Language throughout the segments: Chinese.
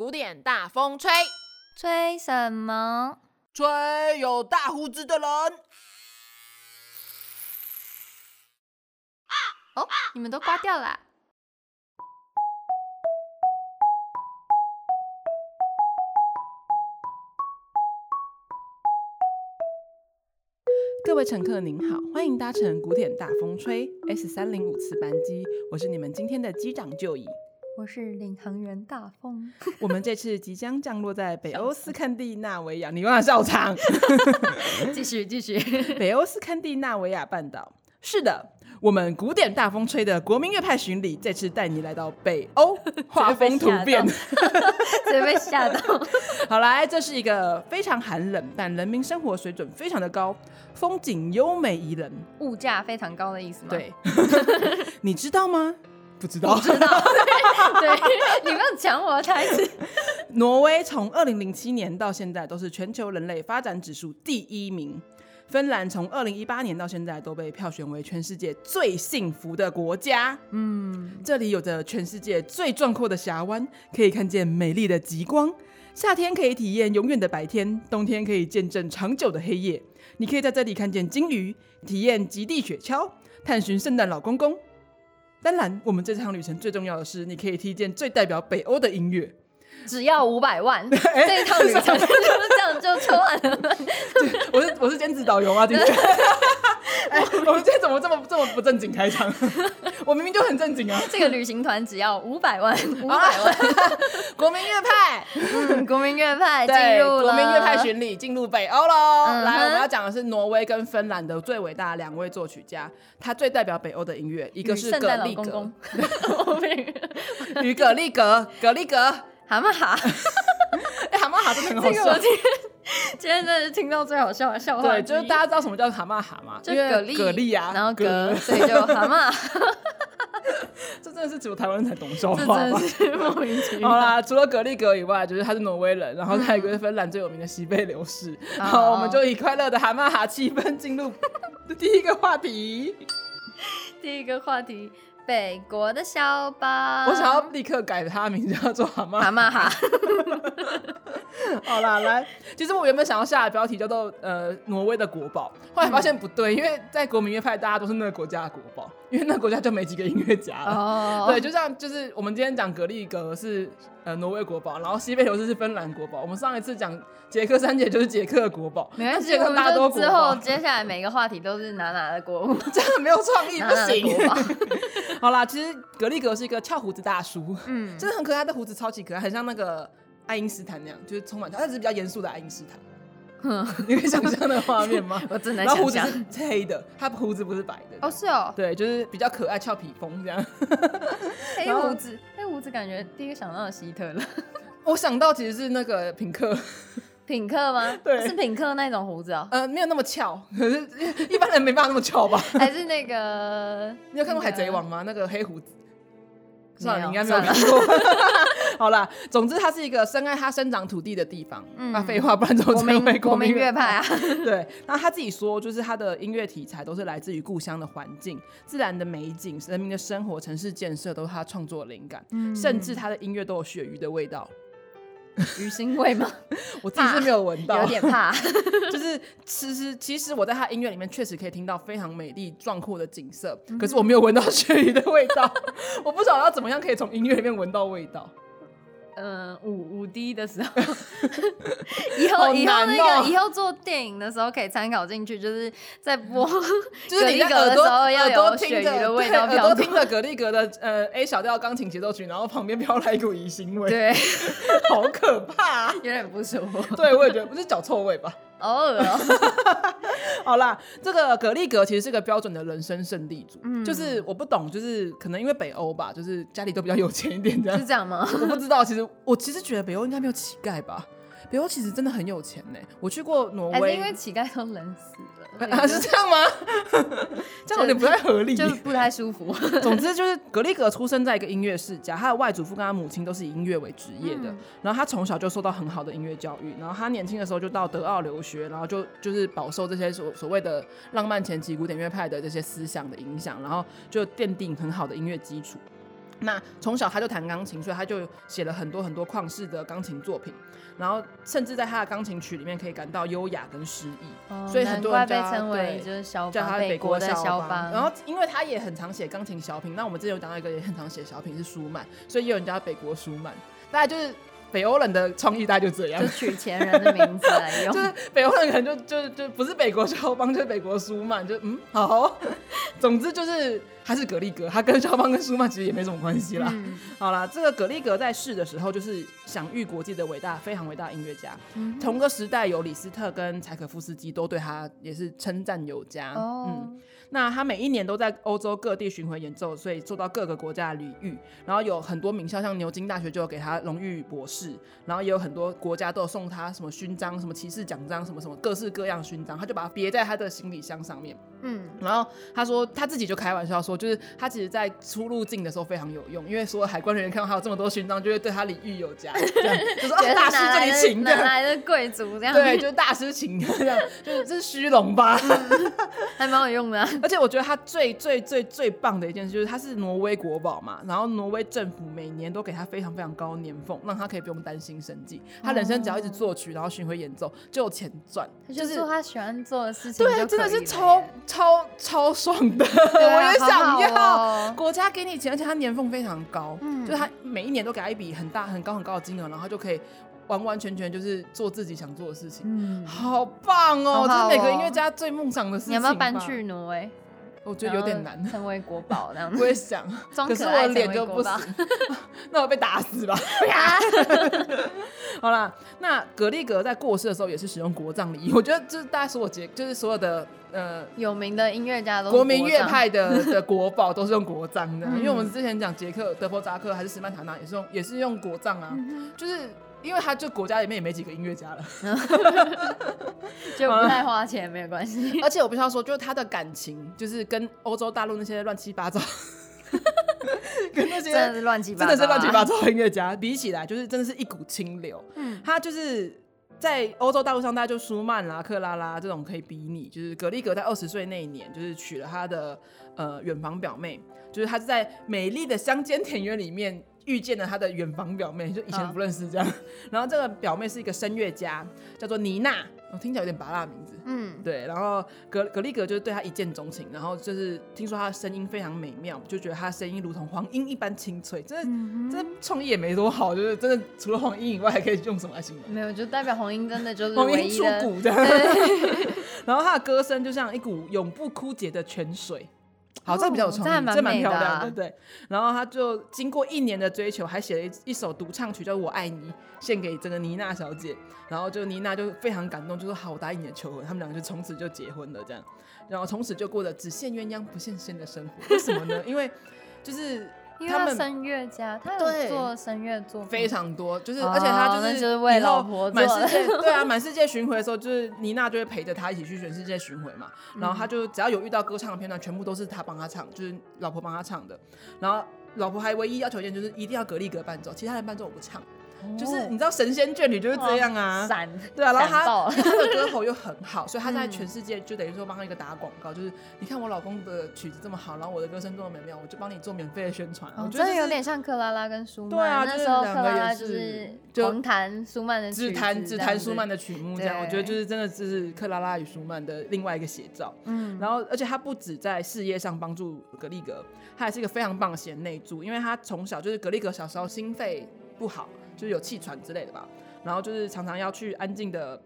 古典大风吹，吹什么？吹有大胡子的人。哦，你们都刮掉了。各位乘客您好，欢迎搭乘古典大风吹 S 三零五次班机，我是你们今天的机长就椅。我是领航员大风。我们这次即将降落在北欧斯堪的纳维亚，你忘了笑场。继续继续，北欧斯堪的纳维亚半岛。是的，我们古典大风吹的国民乐派巡礼，这次带你来到北欧，画风突变，直接被吓到。好来，这是一个非常寒冷，但人民生活水准非常的高，风景优美宜人，物价非常高的意思吗？对，你知道吗？不知道，不知道。对，对你不要抢我的台词。挪威从二零零七年到现在都是全球人类发展指数第一名。芬兰从二零一八年到现在都被票选为全世界最幸福的国家。嗯，这里有着全世界最壮阔的峡湾，可以看见美丽的极光。夏天可以体验永远的白天，冬天可以见证长久的黑夜。你可以在这里看见鲸鱼，体验极地雪橇，探寻圣诞老公公。当然，我们这趟旅程最重要的是，你可以听见最代表北欧的音乐。只要五百万，欸、这一趟旅程就是这样就抽完了。我是我是兼职导游啊，今天。哎，我们今天怎么这么这么不正经开场？我明明就很正经啊。这个旅行团只要五百万，五百万。国民乐派，嗯，国民乐派进入了国民乐派巡礼，进入北欧喽。嗯、来，我们要讲的是挪威跟芬兰的最伟大的两位作曲家，他最代表北欧的音乐，一个是葛利格，与葛利格，葛利格。蛤蟆哈，哎，蛤蟆哈真的很好笑。今天真的是听到最好笑的笑话。对，就是大家知道什么叫蛤蟆蛤吗？就蛤蜊，蛤蜊啊，然后蛤，所以就蛤蟆。这真的是只有台湾人才懂笑话吧？莫名其妙。好啦，除了葛利格以外，就是他是挪威人，然后还有一个芬兰最有名的西贝流士。好，我们就以快乐的蛤蟆哈气氛进入第一个话题。第一个话题。北国的小宝，我想要立刻改他的名字叫做蛤蟆蛤蟆哈。好啦，来，其实我原本想要下的标题叫做呃挪威的国宝，后来发现不对，因为在国民乐派大家都是那个国家的国宝，因为那个国家就没几个音乐家了。哦，对，就像就是我们今天讲格力格是呃挪威国宝，然后西贝流斯是芬兰国宝。我们上一次讲捷克三杰就是捷克的国宝，没关系，我们就之后接下来每个话题都是哪哪的国宝，真的没有创意 不行。好啦，其实格力格是一个翘胡子大叔，嗯，真的很可爱，他的胡子超级可爱，很像那个爱因斯坦那样，就是充满他，他只是比较严肃的爱因斯坦。嗯，你可以想象那个画面吗？我真的想象。然后胡子是黑的，他胡子不是白的。哦，是哦。对，就是比较可爱，俏皮风这样。黑胡子，黑胡子，感觉第一个想到的希特勒。我想到其实是那个品客。品客吗？对，是品客那种胡子哦。呃，没有那么翘，可是一般人没办法那么翘吧？还是那个？你有看过《海贼王》吗？那个黑胡子。算了，你应该没有看过。好啦，总之它是一个深爱它生长土地的地方。嗯，那废话，不然怎么成为国民乐派啊？对，那他自己说，就是他的音乐题材都是来自于故乡的环境、自然的美景、人民的生活、城市建设，都是他创作灵感。嗯，甚至他的音乐都有鳕鱼的味道。鱼腥味吗？我自己是没有闻到，有点怕。就是其实其实我在他音乐里面确实可以听到非常美丽壮阔的景色，嗯、可是我没有闻到鳕鱼的味道。我不晓得要怎么样可以从音乐里面闻到味道。嗯，五五 D 的时候，以后、喔、以后那个以后做电影的时候可以参考进去，就是在播，就是你的耳朵耳朵听着的味道，耳朵听着格力格的呃 A 小调钢琴协奏曲，然后旁边飘来一股鱼腥味，对，好可怕、啊，有点不舒服。对，我也觉得不是脚臭味吧。偶尔哦，好啦，这个格力格其实是个标准的人生胜利组，嗯、就是我不懂，就是可能因为北欧吧，就是家里都比较有钱一点，这样是这样吗？我不知道，其实我其实觉得北欧应该没有乞丐吧。北欧其实真的很有钱呢，我去过挪威，因为乞丐都冷死了，啊是这样吗？这样有点不太合理，就不太舒服。总之就是格力格出生在一个音乐世家，他的外祖父跟他母亲都是以音乐为职业的，嗯、然后他从小就受到很好的音乐教育，然后他年轻的时候就到德奥留学，然后就就是饱受这些所所谓的浪漫前期古典乐派的这些思想的影响，然后就奠定很好的音乐基础。那从小他就弹钢琴，所以他就写了很多很多旷世的钢琴作品，然后甚至在他的钢琴曲里面可以感到优雅跟诗意，哦、所以很多人被称为就是肖叫他北国的肖邦。邦然后因为他也很常写钢琴小品，那我们之前有讲到一个也很常写小品是舒曼，所以也有人叫他北国舒曼。大概就是。北欧人的创意大概就这样，就取前人的名字来用。就是北欧人可能就就就不是北国肖邦，就是北国舒曼，就嗯好。总之就是还是格力格，他跟肖邦跟舒曼其实也没什么关系啦。嗯、好啦，这个格力格在世的时候就是享誉国际的伟大、非常伟大的音乐家。嗯、同个时代有李斯特跟柴可夫斯基都对他也是称赞有加。哦、嗯。那他每一年都在欧洲各地巡回演奏，所以受到各个国家的礼遇。然后有很多名校，像牛津大学就有给他荣誉博士，然后也有很多国家都有送他什么勋章、什么骑士奖章、什么什么各式各样勋章，他就把它别在他的行李箱上面。嗯，然后他说他自己就开玩笑说，就是他其实在出入境的时候非常有用，因为所有海关人员看到他有这么多勋章，就会对他礼遇有加，这 样就说啊大师这里请的，哪来的贵族这样？对，就是大师请的这样，就是这是虚荣吧？嗯、还蛮有用的、啊。而且我觉得他最最最最棒的一件事就是他是挪威国宝嘛，然后挪威政府每年都给他非常非常高的年俸，让他可以不用担心生计。他人生只要一直作曲，然后巡回演奏就有钱赚，就是做他喜欢做的事情。对，真的是超超超爽的，我也想要。国家给你钱，而且他年俸非常高，就是他每一年都给他一笔很大很高很高的金额，然后他就可以完完全全就是做自己想做的事情。嗯，好棒哦！这是每个音乐家最梦想的事情。你要不要搬去挪威？我觉得有点难，成为国宝这样子。我也想，可是我脸就不行，那我被打死吧。好啦，那格力格在过世的时候也是使用国葬礼仪。我觉得就是大家所有节，就是所有的呃有名的音乐家都国民乐派的的国宝 都是用国葬的。因为我们之前讲捷克德弗扎克还是斯曼塔纳也是用也是用国葬啊，就是。因为他就国家里面也没几个音乐家了，就不太花钱，没有关系。而且我必须要说，就是他的感情，就是跟欧洲大陆那些乱七八糟，跟那些真的是乱七八糟，真的是乱七八糟音乐家比起来，就是真的是一股清流。嗯，他就是在欧洲大陆上，大家就舒曼啦、克拉拉这种可以比拟。就是格力格在二十岁那一年，就是娶了他的呃远房表妹，就是他是在美丽的乡间田园里面。遇见了他的远房表妹，就以前不认识这样。Oh. 然后这个表妹是一个声乐家，叫做妮娜，我听起来有点拔辣名字。嗯，对。然后格格力格就是对她一见钟情，然后就是听说她的声音非常美妙，就觉得她的声音如同黄莺一般清脆。真的，嗯、真的创意也没多好，就是真的除了黄莺以外，还可以用什么来形容？没有，就代表黄莺真的就是 黄莺出谷这样。对 然后她的歌声就像一股永不枯竭的泉水。好，这个比较有创意，哦、这蛮漂亮的，对对。然后他就经过一年的追求，还写了一一首独唱曲，叫《我爱你》，献给这个妮娜小姐。然后就妮娜就非常感动，就说好，我答应你的求婚。他们两个就从此就结婚了，这样。然后从此就过着只羡鸳鸯不羡仙的生活。为什么呢？因为就是。他们声乐家，他有做声乐作品非常多，就是而且他就是为老婆满世界，对啊，满世界巡回的时候，就是妮娜就会陪着他一起去全世界巡回嘛。然后他就只要有遇到歌唱的片段，全部都是他帮他唱，就是老婆帮他唱的。然后老婆还唯一要求一件，就是一定要格力格伴奏，其他的伴奏我不唱。就是你知道神仙眷侣就是这样啊，闪对啊，然后他他的歌喉又很好，所以他在全世界就等于说帮他一个打广告，就是你看我老公的曲子这么好，然后我的歌声这么美妙，我就帮你做免费的宣传。我觉得有点像克拉拉跟舒曼，对啊，那时候克拉拉就是狂弹舒曼的曲只弹只弹舒曼的曲目这样，我觉得就是真的就是克拉拉与舒曼的另外一个写照。嗯，然后而且他不止在事业上帮助格力格，他还是一个非常棒的贤内助，因为他从小就是格力格小时候心肺不好。就是有气喘之类的吧，然后就是常常要去安静的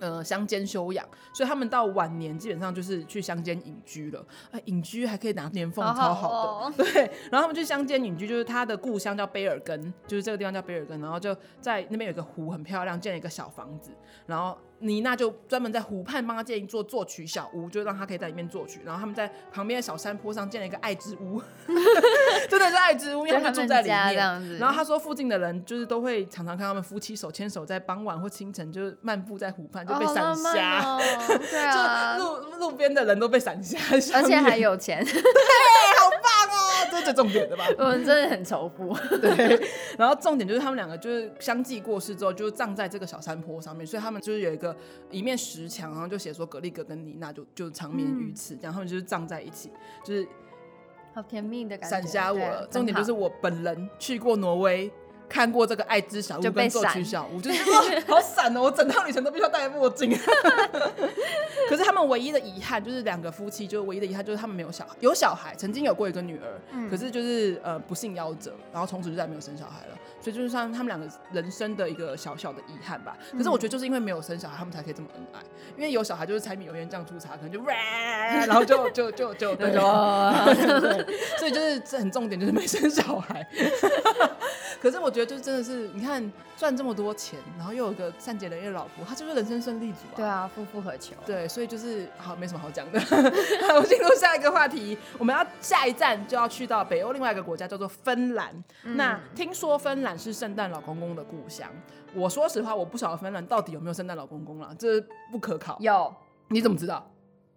呃乡间休养，所以他们到晚年基本上就是去乡间隐居了。哎，隐居还可以拿年俸，超好的。对，然后他们去乡间隐居，就是他的故乡叫卑尔根，就是这个地方叫卑尔根，然后就在那边有个湖，很漂亮，建了一个小房子，然后。妮娜就专门在湖畔帮他建一座作曲小屋，就让他可以在里面作曲。然后他们在旁边的小山坡上建了一个爱之屋，真的是爱之屋，因为他们住在里面。然后他说，附近的人就是都会常常看他们夫妻手牵手在傍晚或清晨就是漫步在湖畔，就被闪瞎。哦哦、对啊，路路边的人都被闪瞎，而且还有钱。对，好棒哦，这是重点的吧？我们真的很仇富。对，然后重点就是他们两个就是相继过世之后，就葬在这个小山坡上面，所以他们就是有一个。一面石墙，然后就写说格力格跟妮娜就就长眠于此，然后他们就是葬在一起，就是好甜蜜的感觉，闪瞎我了。重点就是我本人去过挪威。看过这个爱之小屋跟作曲小屋，就是说，好闪哦！我整趟旅程都必须要戴墨镜。可是他们唯一的遗憾就是两个夫妻，就是唯一的遗憾就是他们没有小孩，有小孩，曾经有过一个女儿，嗯、可是就是呃不幸夭折，然后从此就再没有生小孩了。所以就是像他们两个人生的一个小小的遗憾吧。可是我觉得就是因为没有生小孩，他们才可以这么恩爱。因为有小孩就是柴米油盐酱醋茶，可能就哇，然后就就就就对，所以就是这很重点就是没生小孩。可是我觉得就真的是，你看赚这么多钱，然后又有个善解人意的老婆，他就是人生胜利组啊。对啊，夫复何求？对，所以就是好，没什么好讲的。我进入下一个话题，我们要下一站就要去到北欧另外一个国家，叫做芬兰。嗯、那听说芬兰是圣诞老公公的故乡。我说实话，我不晓得芬兰到底有没有圣诞老公公了，这不可考。有，你怎么知道？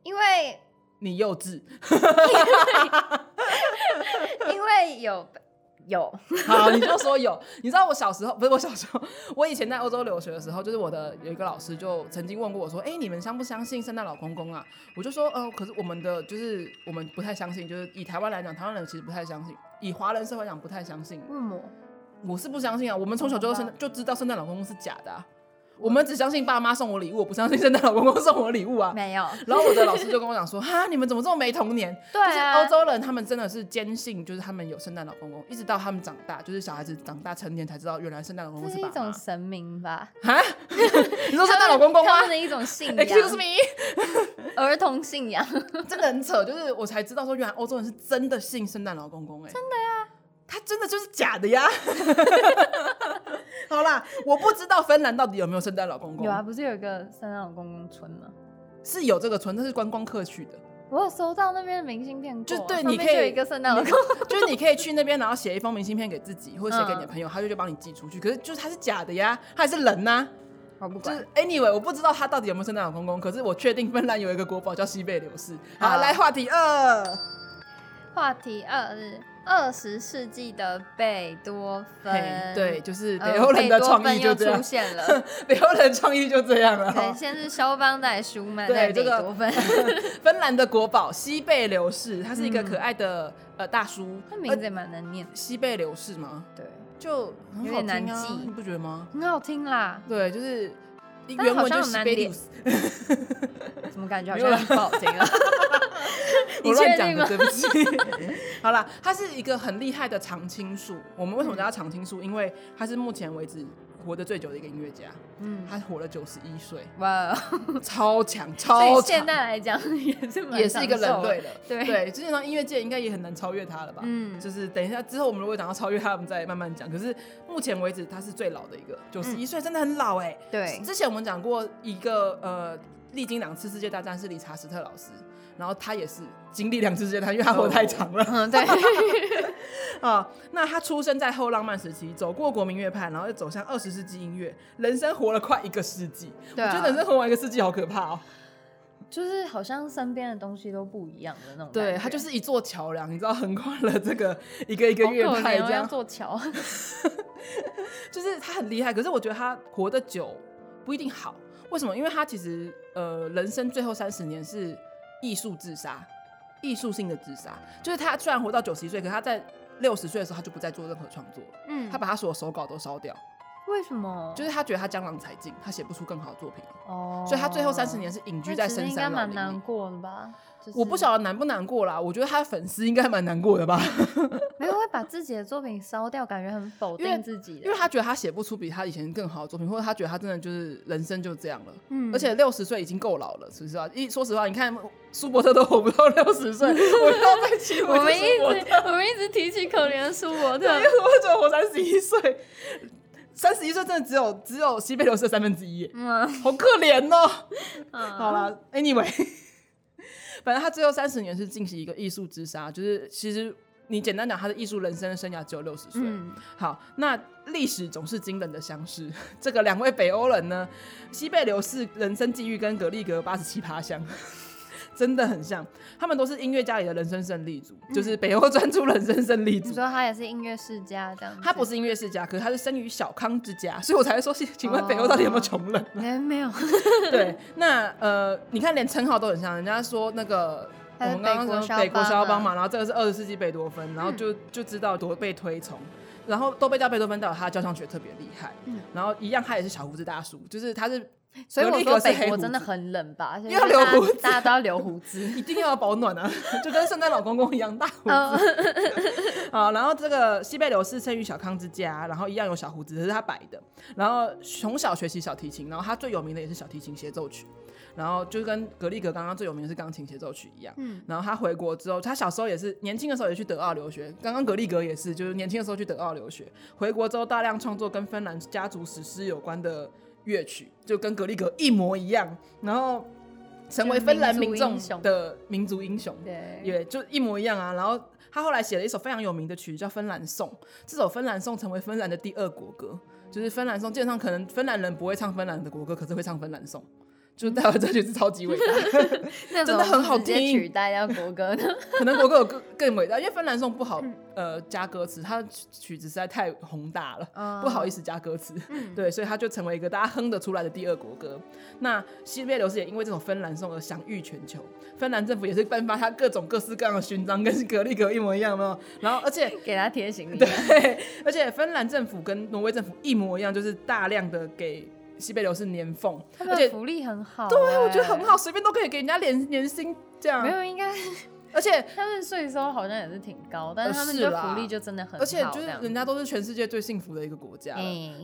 因为你幼稚。因为有。有，好，你就说有。你知道我小时候，不是我小时候，我以前在欧洲留学的时候，就是我的有一个老师就曾经问过我说：“哎、欸，你们相不相信圣诞老公公啊？”我就说：“呃，可是我们的就是我们不太相信，就是以台湾来讲，台湾人其实不太相信，以华人社会来讲不太相信。”嗯，我是不相信啊。我们从小就圣就知道圣诞老公公是假的啊。我们只相信爸妈送我礼物，我不相信圣诞老公公送我礼物啊！没有。然后我的老师就跟我讲说：“哈，你们怎么这么没童年？”对啊。就是欧洲人，他们真的是坚信，就是他们有圣诞老公公，一直到他们长大，就是小孩子长大成年才知道，原来圣诞老公公是。是一种神明吧？哈？你说圣诞老公公吗？他们的一种信仰。Excuse me，儿童信仰，真的很扯。就是我才知道说，原来欧洲人是真的信圣诞老公公。哎，真的呀？他真的就是假的呀。好啦，我不知道芬兰到底有没有圣诞老公公。有啊，不是有一个圣诞老公公村吗？是有这个村，那是观光客去的。我有收到那边的明信片，就对，你可以有一个圣诞老公公，就是你可以去那边，然后写一封明信片给自己，或者写给你的朋友，他就就帮你寄出去。可是就是他是假的呀，他还是人呐。我不管。就是 anyway，我不知道他到底有没有圣诞老公公，可是我确定芬兰有一个国宝叫西贝柳士。好，来话题二。话题二是。二十世纪的贝多芬，对，就是北欧人的创意就这样出现了。北欧人创意就这样了。对，先是肖邦在舒曼，对，贝多芬。芬兰的国宝西贝流士，他是一个可爱的呃大叔，他名字也蛮难念。西贝流士吗？对，就有点难记，你不觉得吗？很好听啦。对，就是原文就是西贝流士。怎么感觉好像很不好听啊？我乱讲的，对不起。好了，他是一个很厉害的常青树。我们为什么叫他常青树？因为他是目前为止活得最久的一个音乐家。嗯，他活了九十一岁，哇，超强，超强。现在来讲也是也是一个人类了。对对，基本上音乐界应该也很难超越他了吧？嗯，就是等一下之后我们如果讲到超越他，我们再慢慢讲。可是目前为止他是最老的一个，九十一岁真的很老哎。对，之前我们讲过一个呃，历经两次世界大战是理查斯特老师。然后他也是经历两次世界大战，因为他活太长了。嗯，对。啊，那他出生在后浪漫时期，走过国民乐派，然后又走向二十世纪音乐，人生活了快一个世纪。对啊。我觉得人生活完一个世纪好可怕哦。就是好像身边的东西都不一样的那种。对，他就是一座桥梁，你知道，横跨了这个一个一个乐派这样。座桥。就是他很厉害，可是我觉得他活得久不一定好。为什么？因为他其实呃，人生最后三十年是。艺术自杀，艺术性的自杀，就是他虽然活到九十一岁，可他在六十岁的时候他就不再做任何创作了。嗯，他把他所有手稿都烧掉。为什么？就是他觉得他江郎才尽，他写不出更好的作品了。哦，所以他最后三十年是隐居在深山老林里。应该蛮难过的吧？就是、我不晓得难不难过啦，我觉得他的粉丝应该蛮难过的吧。没有会把自己的作品烧掉，感觉很否定自己的。因为他觉得他写不出比他以前更好的作品，或者他觉得他真的就是人生就这样了。嗯，而且六十岁已经够老了，是不是啊？一说实话，你看舒伯特都活不到六十岁，我要再起 我们一直我们一直提起可怜的舒伯特，为什么只有活三十一岁？三十一岁真的只有只有西贝流士三分之一，嗯，好可怜哦、好了，Anyway。反正他最后三十年是进行一个艺术之杀，就是其实你简单讲，他的艺术人生的生涯只有六十岁。嗯、好，那历史总是惊人的相似。这个两位北欧人呢，西贝流士人生际遇跟格力格八十七趴像。真的很像，他们都是音乐家里的人生胜利组，嗯、就是北欧专注人生胜利组。你说他也是音乐世家这样？他不是音乐世家，可是他是生于小康之家，所以我才会说，请问北欧到底有没有穷人？哎、哦，没有。对，那呃，你看连称号都很像，人家说那个我们刚刚说北国肖邦嘛，然后这个是二十世纪贝多芬，然后就就知道多被推崇，然后都被叫贝多芬，代表他的交响曲特别厉害。然后一样，他也是小胡子大叔，就是他是。所以我说北国真的很冷吧？因为要留胡子，大家都要留胡子，一定要保暖啊，就跟圣诞老公公一样大胡子。好，然后这个西贝流是生于小康之家，然后一样有小胡子，这是他摆的。然后从小学习小提琴，然后他最有名的也是小提琴协奏曲。然后就跟格力格刚刚最有名的是钢琴协奏曲一样。嗯。然后他回国之后，他小时候也是年轻的时候也去德奥留学。刚刚格力格也是，就是年轻的时候去德奥留学，回国之后大量创作跟芬兰家族史诗有关的。乐曲就跟格力格一模一样，然后成为芬兰民众的民族英雄，对，也就一模一样啊。然后他后来写了一首非常有名的曲，叫《芬兰颂》。这首《芬兰颂》成为芬兰的第二国歌，就是芬兰颂基本上可能芬兰人不会唱芬兰的国歌，可是会唱芬兰颂。就是代表这曲是超级伟大，真的很好听。取代掉国歌呢？可能国歌有更更伟大，因为芬兰颂不好呃加歌词，它曲子实在太宏大了，不好意思加歌词。对，所以它就成为一个大家哼得出来的第二国歌。那西贝流士也因为这种芬兰颂而享誉全球，芬兰政府也是颁发他各种各式各样的勋章，跟格力格一模一样嘛。然后而且 给他贴行李，对，而且芬兰政府跟挪威政府一模一样，就是大量的给。西北流是年俸，而且福利很好，欸。对，我觉得很好，随便都可以给人家年年薪这样。没有，应该。而且他们税收好像也是挺高，但是他们的福利就真的很好。而且就是人家都是全世界最幸福的一个国家。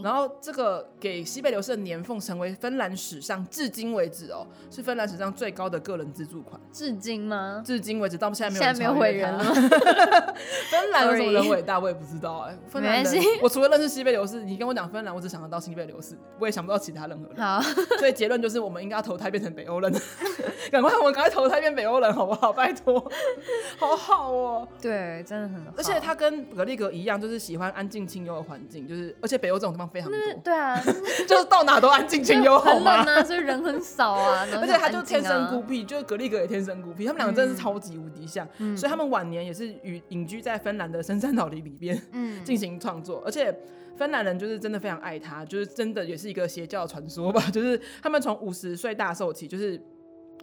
然后这个给西贝流士的年俸成为芬兰史上至今为止哦，是芬兰史上最高的个人资助款。至今吗？至今为止到现在没有现在没有伟人了。芬兰有什么人伟大？我也不知道哎。芬兰人，我除了认识西贝流士，你跟我讲芬兰，我只想得到西贝流士，我也想不到其他任何人。好，所以结论就是我们应该要投胎变成北欧人，赶快我们赶快投胎变北欧人好不好？拜托，好。好哦，对，真的很好。而且他跟格力格一样，就是喜欢安静清幽的环境，就是而且北欧这种地方非常多。对啊，就是到哪都安静清幽，好吗？啊，所以人很少啊。而且他就天生孤僻，就是格力格也天生孤僻，他们两个真的是超级无敌像。所以他们晚年也是与隐居在芬兰的深山老林里边，嗯，进行创作。而且芬兰人就是真的非常爱他，就是真的也是一个邪教传说吧。就是他们从五十岁大寿起，就是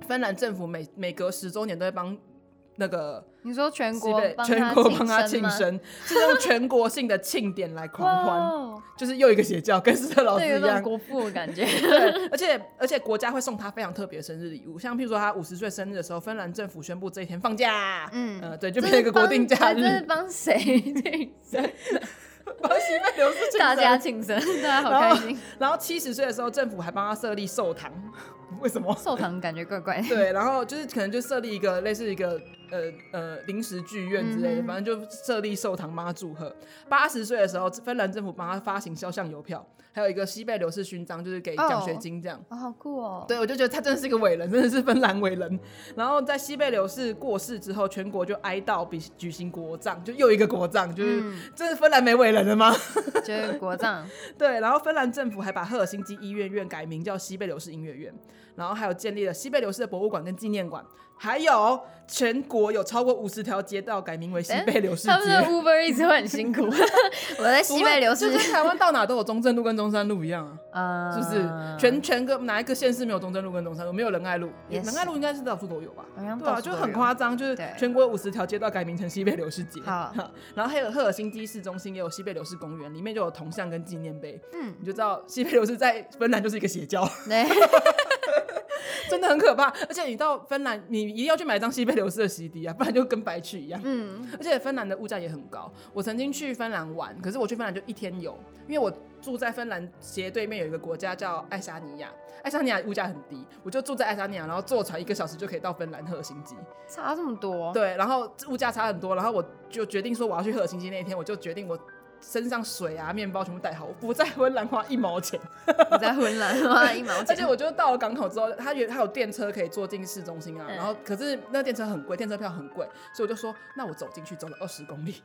芬兰政府每每隔十周年都会帮。那个，你说全国全国帮他庆生，是用全国性的庆典来狂欢，就是又一个邪教，跟斯特老师一样，国父的感觉。对，而且而且国家会送他非常特别的生日礼物，像譬如说他五十岁生日的时候，芬兰政府宣布这一天放假，嗯，呃，对，就变成一个国定假日。这是帮谁庆生？帮西贝流士庆生，大家庆生，大家好开心。然后七十岁的时候，政府还帮他设立寿堂。为什么寿堂感觉怪怪的？对，然后就是可能就设立一个类似一个呃呃临时剧院之类的，反正就设立寿堂帮他祝贺。八十岁的时候，芬兰政府帮他发行肖像邮票，还有一个西贝流士勋章，就是给奖学金这样。哦，好酷哦！对，我就觉得他真的是一个伟人，真的是芬兰伟人。然后在西贝流士过世之后，全国就哀悼，比举行国葬，就又一个国葬，就是这是芬兰没伟人了吗？就是国葬。对，然后芬兰政府还把赫尔辛基医院院改名叫西贝流士音乐院。然后还有建立了西贝流士的博物馆跟纪念馆，还有全国有超过五十条街道改名为西贝流士街。他们的 Uber 一直会很辛苦。我在西贝流士，就是台湾到哪都有中正路跟中山路一样啊，是不是？全全个哪一个县市没有中正路跟中山路？没有仁爱路，仁爱路应该是到处都有吧？对啊，就很夸张，就是全国五十条街道改名成西贝流士街。好，然后还有赫尔辛基市中心也有西贝流士公园，里面就有铜像跟纪念碑。嗯，你就知道西贝流士在芬兰就是一个邪教。真的很可怕，而且你到芬兰，你一定要去买一张西贝流斯的 CD 啊，不然就跟白去一样。嗯，而且芬兰的物价也很高。我曾经去芬兰玩，可是我去芬兰就一天游，因为我住在芬兰斜对面有一个国家叫爱沙尼亚，爱沙尼亚物价很低，我就住在爱沙尼亚，然后坐船一个小时就可以到芬兰赫尔辛基。差这么多？对，然后物价差很多，然后我就决定说我要去赫尔辛基那一天，我就决定我。身上水啊、面包全部带好，我不在芬兰花一毛钱。不在芬兰花一毛钱，而且我就到了港口之后，他有他有电车可以坐进市中心啊，嗯、然后可是那电车很贵，电车票很贵，所以我就说，那我走进去，走了二十公里。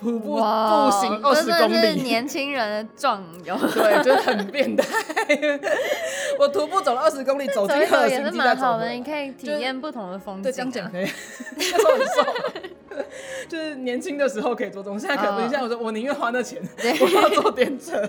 徒步步行二十公里，是年轻人的壮游，对，就是很变态。我徒步走了二十公里，走进赫尔辛基再走，你可以体验不同的风景。对，这样讲可以。那时候很瘦，就是年轻的时候可以做这种，现在可能现在我说我宁愿花那钱，我要坐电车，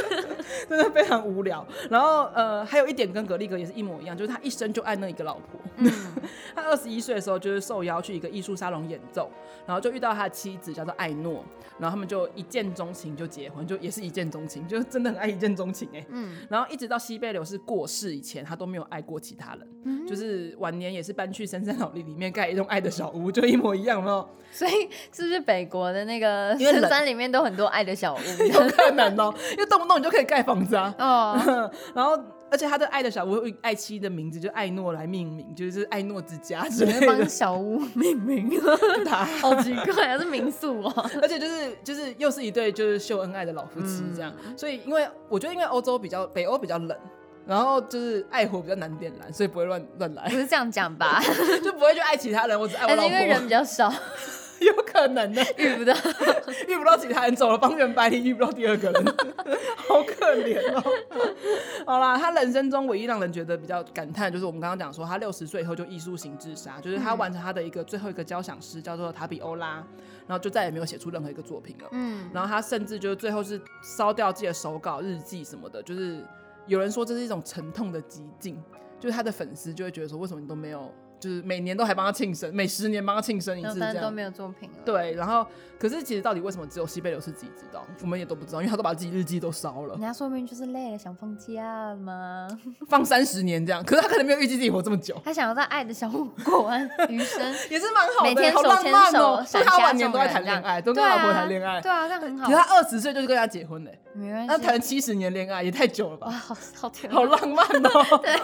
真的非常无聊。然后呃，还有一点跟格力格也是一模一样，就是他一生就爱那一个老婆。他二十一岁的时候就是受邀去一个艺术沙龙演奏，然后就遇到他的妻子叫做艾诺，然后他们就一见钟情就结婚，就也是一见钟情，就真的很爱一见钟情哎、欸。嗯，然后一直到西贝柳是过世以前，他都没有爱过其他人，嗯、就是晚年也是搬去深山老林里面盖一栋爱的小屋，就一模一样哦。所以是不是北国的那个深山里面都很多爱的小屋？有可能哦，因为动不动你就可以盖房子啊。哦，然后。而且他的爱的小屋，爱妻的名字就艾诺来命名，就是艾诺之家之类的，帮小屋命名，他好奇怪啊，是民宿哦。而且就是就是又是一对就是秀恩爱的老夫妻这样，嗯、所以因为我觉得因为欧洲比较北欧比较冷，然后就是爱火比较难点燃，所以不会乱乱来。不是这样讲吧？就不会去爱其他人，我只爱我老婆。因为人比较少。有可能的，遇不到，遇不到其他人，走了方圆百里遇不到第二个人，好可怜哦。好啦，他人生中唯一让人觉得比较感叹，就是我们刚刚讲说，他六十岁以后就艺术型自杀，就是他完成他的一个最后一个交响诗，叫做《塔比欧拉》，然后就再也没有写出任何一个作品了。嗯，然后他甚至就是最后是烧掉自己的手稿、日记什么的，就是有人说这是一种沉痛的极境，就是他的粉丝就会觉得说，为什么你都没有？就是每年都还帮他庆生，每十年帮他庆生一次，这样都没有作品了。对，然后可是其实到底为什么只有西贝流士自己知道，我们也都不知道，因为他都把自己日记都烧了。人家说明就是累了，想放假吗？放三十年这样，可是他可能没有预计自己活这么久。他想要在爱的小屋过完余生，也是蛮好的，每天手牵手，所以他晚年都在谈恋爱，都跟老婆谈恋爱。对啊，这样很好。可是他二十岁就跟他结婚嘞，没关系。那谈七十年恋爱也太久了吧？哇，好好甜，好浪漫哦。对，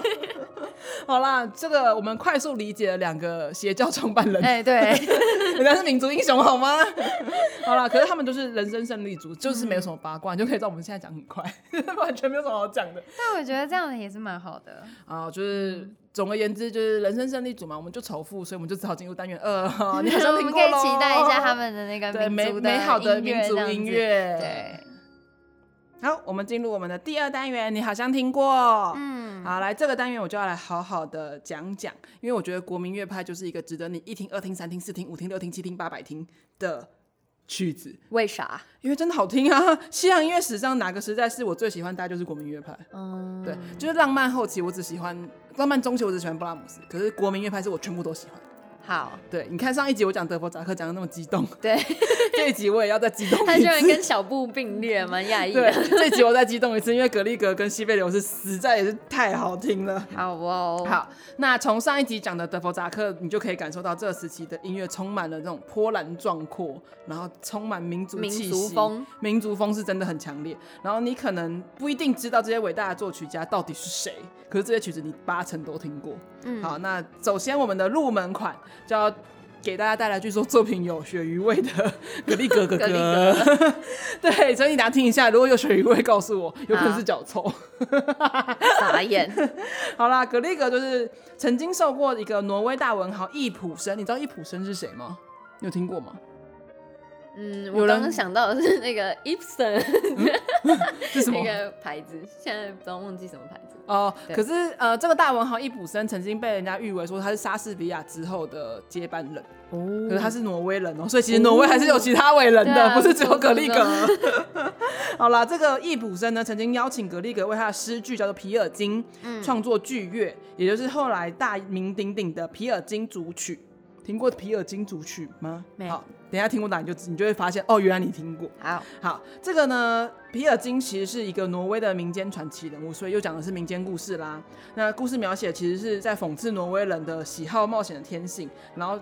好啦，这个我们快速理解了两个。邪教创办人，哎、欸，对，人家是民族英雄，好吗？好了，可是他们都是人生胜利组，就是没有什么八卦，嗯、你就可以知道我们现在讲很快，完全没有什么好讲的。但我觉得这样也是蛮好的啊，就是总而言之，就是人生胜利组嘛，我们就仇富，所以我们就只好进入单元二。你好像听过可以期待一下他们的那个对美美好的民族音乐，对。好，我们进入我们的第二单元。你好像听过，嗯，好，来这个单元我就要来好好的讲讲，因为我觉得国民乐派就是一个值得你一听、二听、三听、四听、五听、六听、七听、八百听的曲子。为啥？因为真的好听啊！西洋音乐史上哪个时代是我最喜欢？大概就是国民乐派。嗯，对，就是浪漫后期我只喜欢，浪漫中期我只喜欢布拉姆斯，可是国民乐派是我全部都喜欢。好，对，你看上一集我讲德国扎克讲的那么激动，对，这一集我也要再激动一次。他居然跟小布并列，蛮讶异。对，这一集我再激动一次，因为格力格跟西贝流是实在也是太好听了。好哦，好，那从上一集讲的德国扎克，你就可以感受到这个时期的音乐充满了这种波澜壮阔，然后充满民族气息，民族风，民族风是真的很强烈。然后你可能不一定知道这些伟大的作曲家到底是谁，可是这些曲子你八成都听过。嗯，好，那首先我们的入门款。就要给大家带来，据说作品有鳕鱼味的格里格哥哥。格对，所以你等下听一下，如果有鳕鱼味，告诉我，有可能是脚臭。傻眼。好啦，格力格就是曾经受过一个挪威大文豪易卜生，你知道易卜生是谁吗？你有听过吗？嗯，我刚刚想到的是那个 Ibsen，是什么？那个牌子，现在不知道忘记什么牌子。哦，可是呃，这个大文豪易卜生曾经被人家誉为说他是莎士比亚之后的接班人。哦，可是他是挪威人哦，所以其实挪威还是有其他伟人的，哦、不是只有格里格。好啦，这个易卜生呢，曾经邀请格里格为他的诗句叫做《皮尔金》创作剧乐，也就是后来大名鼎鼎的《皮尔金组曲》。听过《皮尔金组曲》吗？好，等一下听过哪你就你就会发现哦，原来你听过。好，好，这个呢，皮尔金其实是一个挪威的民间传奇人物，所以又讲的是民间故事啦。那故事描写其实是在讽刺挪威人的喜好冒险的天性，然后。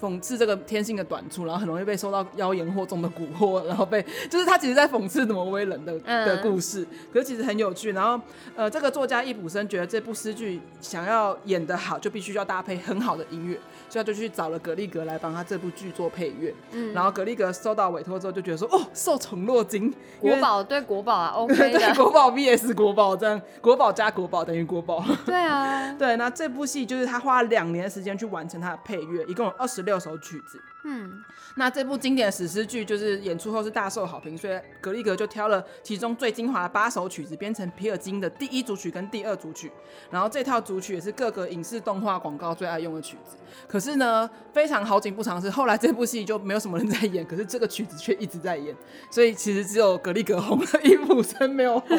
讽刺这个天性的短处，然后很容易被受到妖言惑众的蛊惑，然后被 就是他其实在讽刺挪威人的的故事，可是其实很有趣。然后呃，这个作家易卜生觉得这部诗句想要演得好，就必须要搭配很好的音乐，所以他就去找了格力格来帮他这部剧做配乐。嗯，然后格力格收到委托之后就觉得说，哦，受宠若惊。国宝对国宝啊，OK 的。对，国宝 VS 国宝这样，国宝加国宝等于国宝。对啊，对，那这部戏就是他花了两年的时间去完成他的配乐，一共有二十六首曲子。嗯，那这部经典史诗剧就是演出后是大受好评，所以格力格就挑了其中最精华的八首曲子，编成皮尔金的第一组曲跟第二组曲。然后这套组曲也是各个影视动画广告最爱用的曲子。可是呢，非常好景不长的是，后来这部戏就没有什么人在演，可是这个曲子却一直在演。所以其实只有格力格红了，易卜生没有红。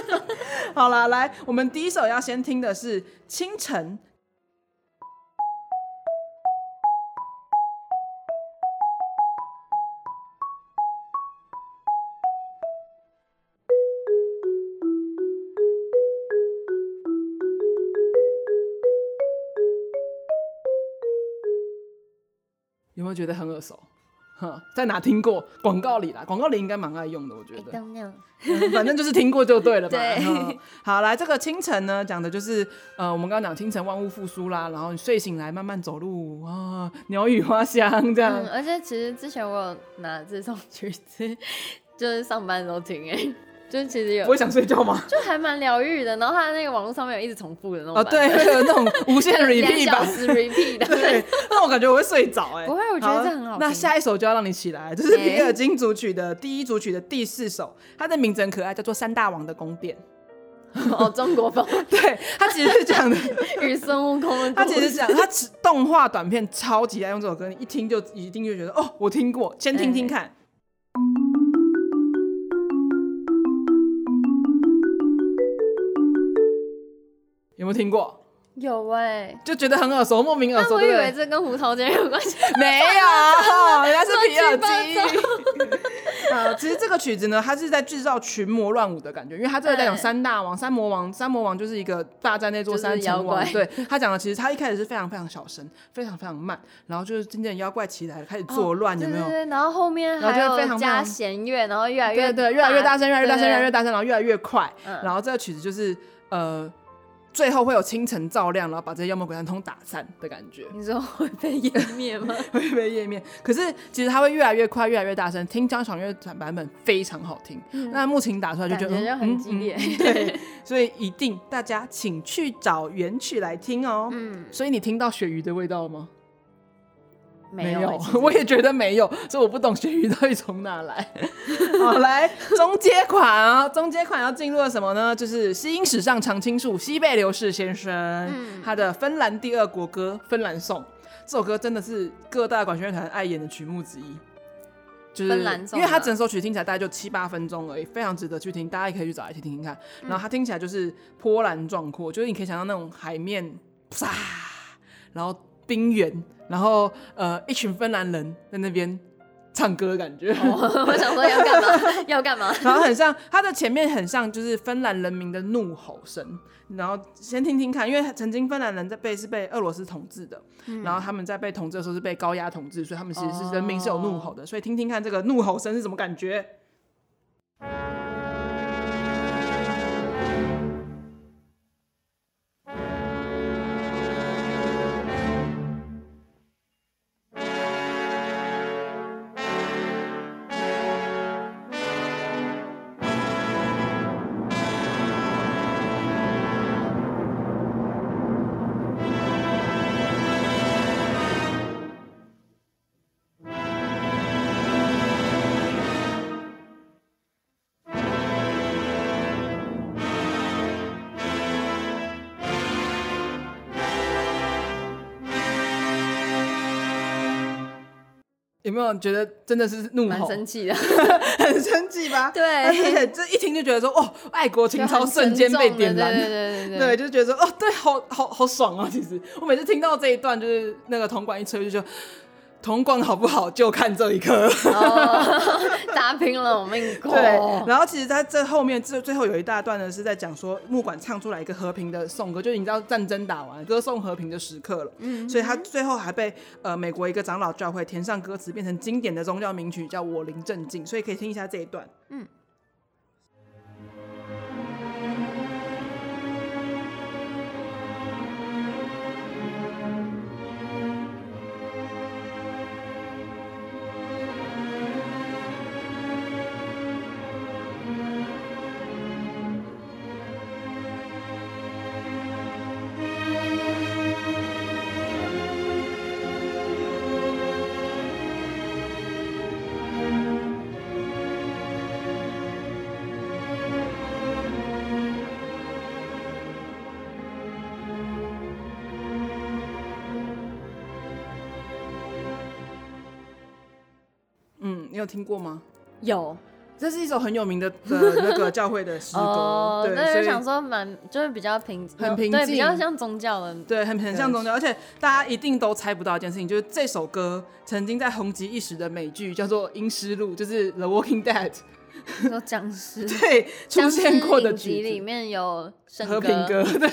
好了，来，我们第一首要先听的是《清晨》。没有觉得很耳熟？哼，在哪听过？广告里啦，广告里应该蛮爱用的，我觉得。嗯、反正就是听过就对了吧。对。好，来这个清晨呢，讲的就是呃，我们刚刚讲清晨万物复苏啦，然后你睡醒来慢慢走路啊，鸟语花香这样、嗯。而且其实之前我有拿这首曲子，就是上班的时候听诶。就是其实有，不会想睡觉吗？就还蛮疗愈的。然后它那个网络上面有一直重复的那种。啊，对，会有那种无限 repeat 版。两小时 repeat 的。对。那我感觉我会睡着哎。不会，我觉得这很好，好。那下一首就要让你起来，就是皮尔金组曲的第一组曲的第四首，它的名字很可爱，叫做《三大王的宫殿》。哦，中国风。对，它其实是讲的与孙悟空的。它其实是讲，它动画短片超级爱用这首歌，你一听就一定就觉得哦，我听过，先听听看。有没有听过？有哎、欸，就觉得很耳熟，莫名耳熟。我以为这跟胡桃钳有关系，没有，人家是皮尔金。啊，其实这个曲子呢，它是在制造群魔乱舞的感觉，因为它这个在讲三大王、三魔王、三魔王就是一个霸占那座山妖怪。对，他讲的其实他一开始是非常非常小声，非常非常慢，然后就是渐渐妖怪起来了，开始作乱，有没有？对对对，然后后面还有加弦乐，然后越来越对，越来越大声，越来越大声，越来越大声，然后越来越快。然后这个曲子就是呃。最后会有清晨照亮，然后把这些妖魔鬼怪通打散的感觉。你说会被湮灭吗？会被湮灭。可是其实它会越来越快，越来越大声。听交响乐版本非常好听。嗯、那木琴打出来就觉得就很激烈。对，所以一定大家请去找原曲来听哦。嗯。所以你听到鳕鱼的味道了吗？没有，没有，我也觉得没有，所以我不懂鳕鱼到底从哪来。好，来中阶款啊，中阶款要进入了什么呢？就是西音史上常青树西贝流士先生、嗯、他的芬兰第二国歌《芬兰颂》。这首歌真的是各大管弦乐团爱演的曲目之一，就是因为它整首曲听起来大概就七八分钟而已，非常值得去听，大家也可以去找来听听听看。然后它听起来就是波澜壮阔，就是你可以想到那种海面，啪，然后冰原。然后，呃，一群芬兰人在那边唱歌的感觉。哦，我想说要干嘛？要干嘛？然后很像，它的前面很像就是芬兰人民的怒吼声。然后先听听看，因为曾经芬兰人在被是被俄罗斯统治的，嗯，然后他们在被统治的时候是被高压统治，所以他们其实是人民是有怒吼的。哦，所以听听看这个怒吼声是什么感觉。有没有觉得真的是怒吼？蛮生气的，很生气吧？对，而且这一听就觉得说，哦，爱国情操瞬间被点燃，对对对对，对，就觉得说，哦，对，好好好爽啊！其实我每次听到这一段，就是那个铜管一吹，就说。铜管好不好，就看这一刻。打拼了我命苦。对，然后其实在这后面，最最后有一大段呢，是在讲说木管唱出来一个和平的颂歌，就是你知道战争打完，歌颂和平的时刻了。嗯，所以他最后还被呃美国一个长老教会填上歌词，变成经典的宗教名曲，叫我灵镇静。所以可以听一下这一段。嗯。你有听过吗？有，这是一首很有名的的那个教会的诗歌。哦，对，那就想说蛮就是比较平，很平静，比较像宗教的，对，很很像宗教。而且大家一定都猜不到一件事情，就是这首歌曾经在红极一时的美剧叫做《阴尸路》，就是《The Walking Dead》有僵尸，对，出现过的曲子里面有和平歌，对，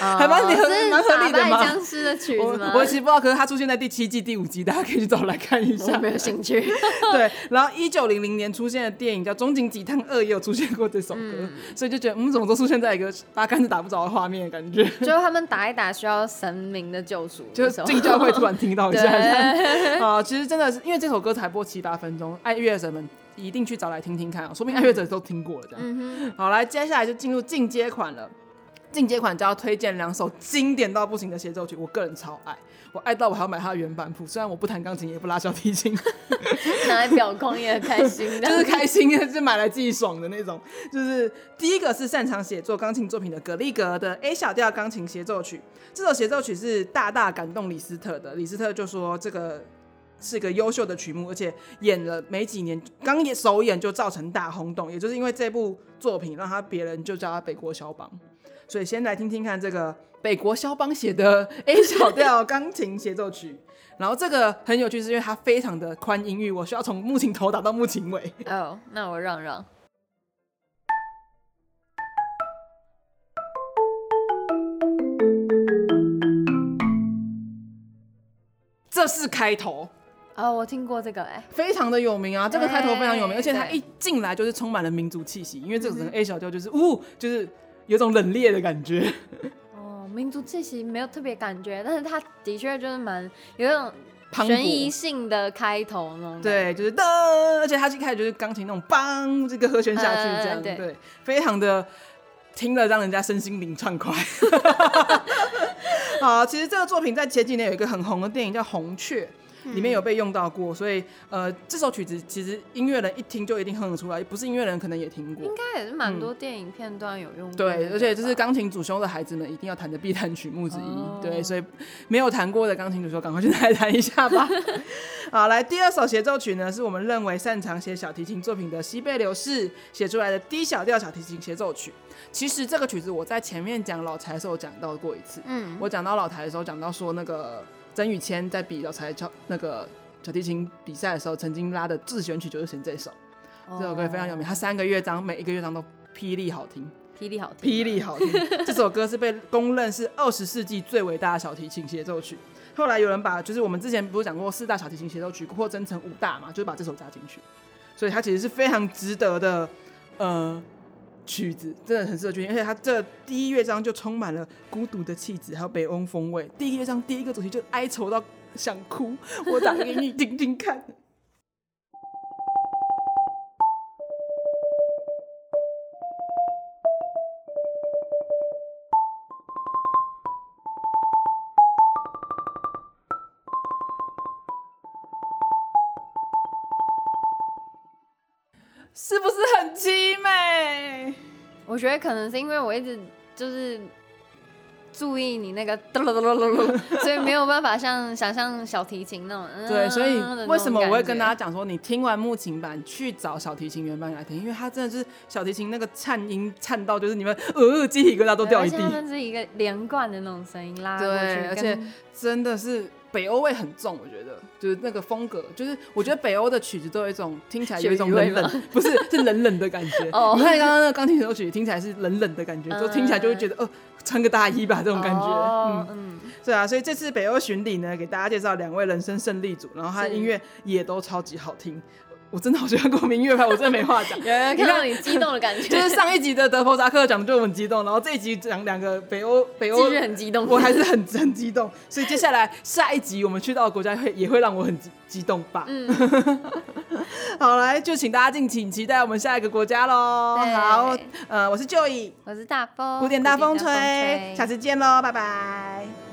哦、还蛮合蛮合理的吗？僵尸的曲子吗？我，我其实不知道，可是它出现在第七季第五集，大家可以去找来看一下。我没有兴趣。对，然后一九零零年出现的电影叫《终极鸡汤二》，也有出现过这首歌，嗯、所以就觉得我们、嗯、怎么都出现在一个八竿子打不着的画面的感觉。就他们打一打需要神明的救赎，就是进教会突然听到一下。啊，其实真的是因为这首歌才播七八分钟，爱乐神们。一定去找来听听看啊，说明爱乐者都听过了这样。嗯、好，来，接下来就进入进阶款了。进阶款就要推荐两首经典到不行的协奏曲，我个人超爱，我爱到我还要买它的原版谱。虽然我不弹钢琴，也不拉小提琴，拿来表框也很开心，就是开心，就是买来自己爽的那种。就是第一个是擅长写作钢琴作品的格力格的 A 小调钢琴协奏曲，这首协奏曲是大大感动李斯特的。李斯特就说这个。是个优秀的曲目，而且演了没几年，刚演首演就造成大轰动，也就是因为这部作品，让他别人就叫他北国肖邦。所以先来听听看这个北国肖邦写的 A 小调钢琴协奏曲。然后这个很有趣，是因为它非常的宽音域，我需要从木琴头打到木琴尾。哦，oh, 那我让让。这是开头。哦，我听过这个哎，非常的有名啊！这个开头非常有名，而且它一进来就是充满了民族气息，因为这个整个 A 小调就是，呜，就是有种冷冽的感觉。哦，民族气息没有特别感觉，但是它的确就是蛮有一种悬疑性的开头那种。对，就是噔，而且它一开始就是钢琴那种梆，这个和弦下去这样，对，非常的听了让人家身心灵畅快。好，其实这个作品在前几年有一个很红的电影叫《红雀》。里面有被用到过，所以呃，这首曲子其实音乐人一听就一定哼得出来，不是音乐人可能也听过。应该也是蛮多电影片段有用过。对，而且这是钢琴主修的孩子们一定要弹的必弹曲目之一。哦、对，所以没有弹过的钢琴主修，赶快去来 弹一下吧。好，来第二首协奏曲呢，是我们认为擅长写小提琴作品的西贝流士写出来的 D 小调小提琴协奏曲。其实这个曲子我在前面讲老柴的时候讲到过一次。嗯，我讲到老柴的时候讲到说那个。曾宇谦在比老柴教那个小提琴比赛的时候，曾经拉的自选曲就是选这首，oh. 这首歌非常有名。他三个乐章，每一个乐章都霹雳好听，霹雳好听，霹雳好听。这首歌是被公认是二十世纪最伟大的小提琴协奏曲。后来有人把，就是我们之前不是讲过四大小提琴协奏曲扩增成五大嘛，就是把这首加进去，所以它其实是非常值得的，呃。曲子真的很适合去听，而且它这第一乐章就充满了孤独的气质，还有北欧风味。第一乐章第一个主题就哀愁到想哭，我打给你听听看。是不是很？我觉得可能是因为我一直就是注意你那个所以没有办法像想象小提琴那种。对，所以为什么我会跟大家讲说，你听完木琴版去找小提琴原版来听，因为它真的是小提琴那个颤音颤到，就是你们呃鸡皮疙瘩都掉一地。它是一个连贯的那种声音拉过去，对，而且真的是。北欧味很重，我觉得就是那个风格，就是我觉得北欧的曲子都有一种听起来有一种冷冷，不是是冷冷的感觉。哦，你看刚刚那个钢琴协奏曲听起来是冷冷的感觉，就听起来就会觉得哦，穿个大衣吧这种感觉。嗯嗯，对啊，所以这次北欧巡礼呢，给大家介绍两位人生胜利组，然后他的音乐也都超级好听。我真的好喜欢国民乐派，我真的没话讲。有人看到你激动的感觉，就是上一集的德弗扎克讲就很激动，然后这一集讲两个北欧，北欧继续很激动，我还是很 很激动。所以接下来下一集我们去到的国家会也会让我很激激动吧。嗯，好，来就请大家敬请期待我们下一个国家喽。对好，呃，我是 Joey，我是大风，古典大风吹，风吹下次见喽，拜拜。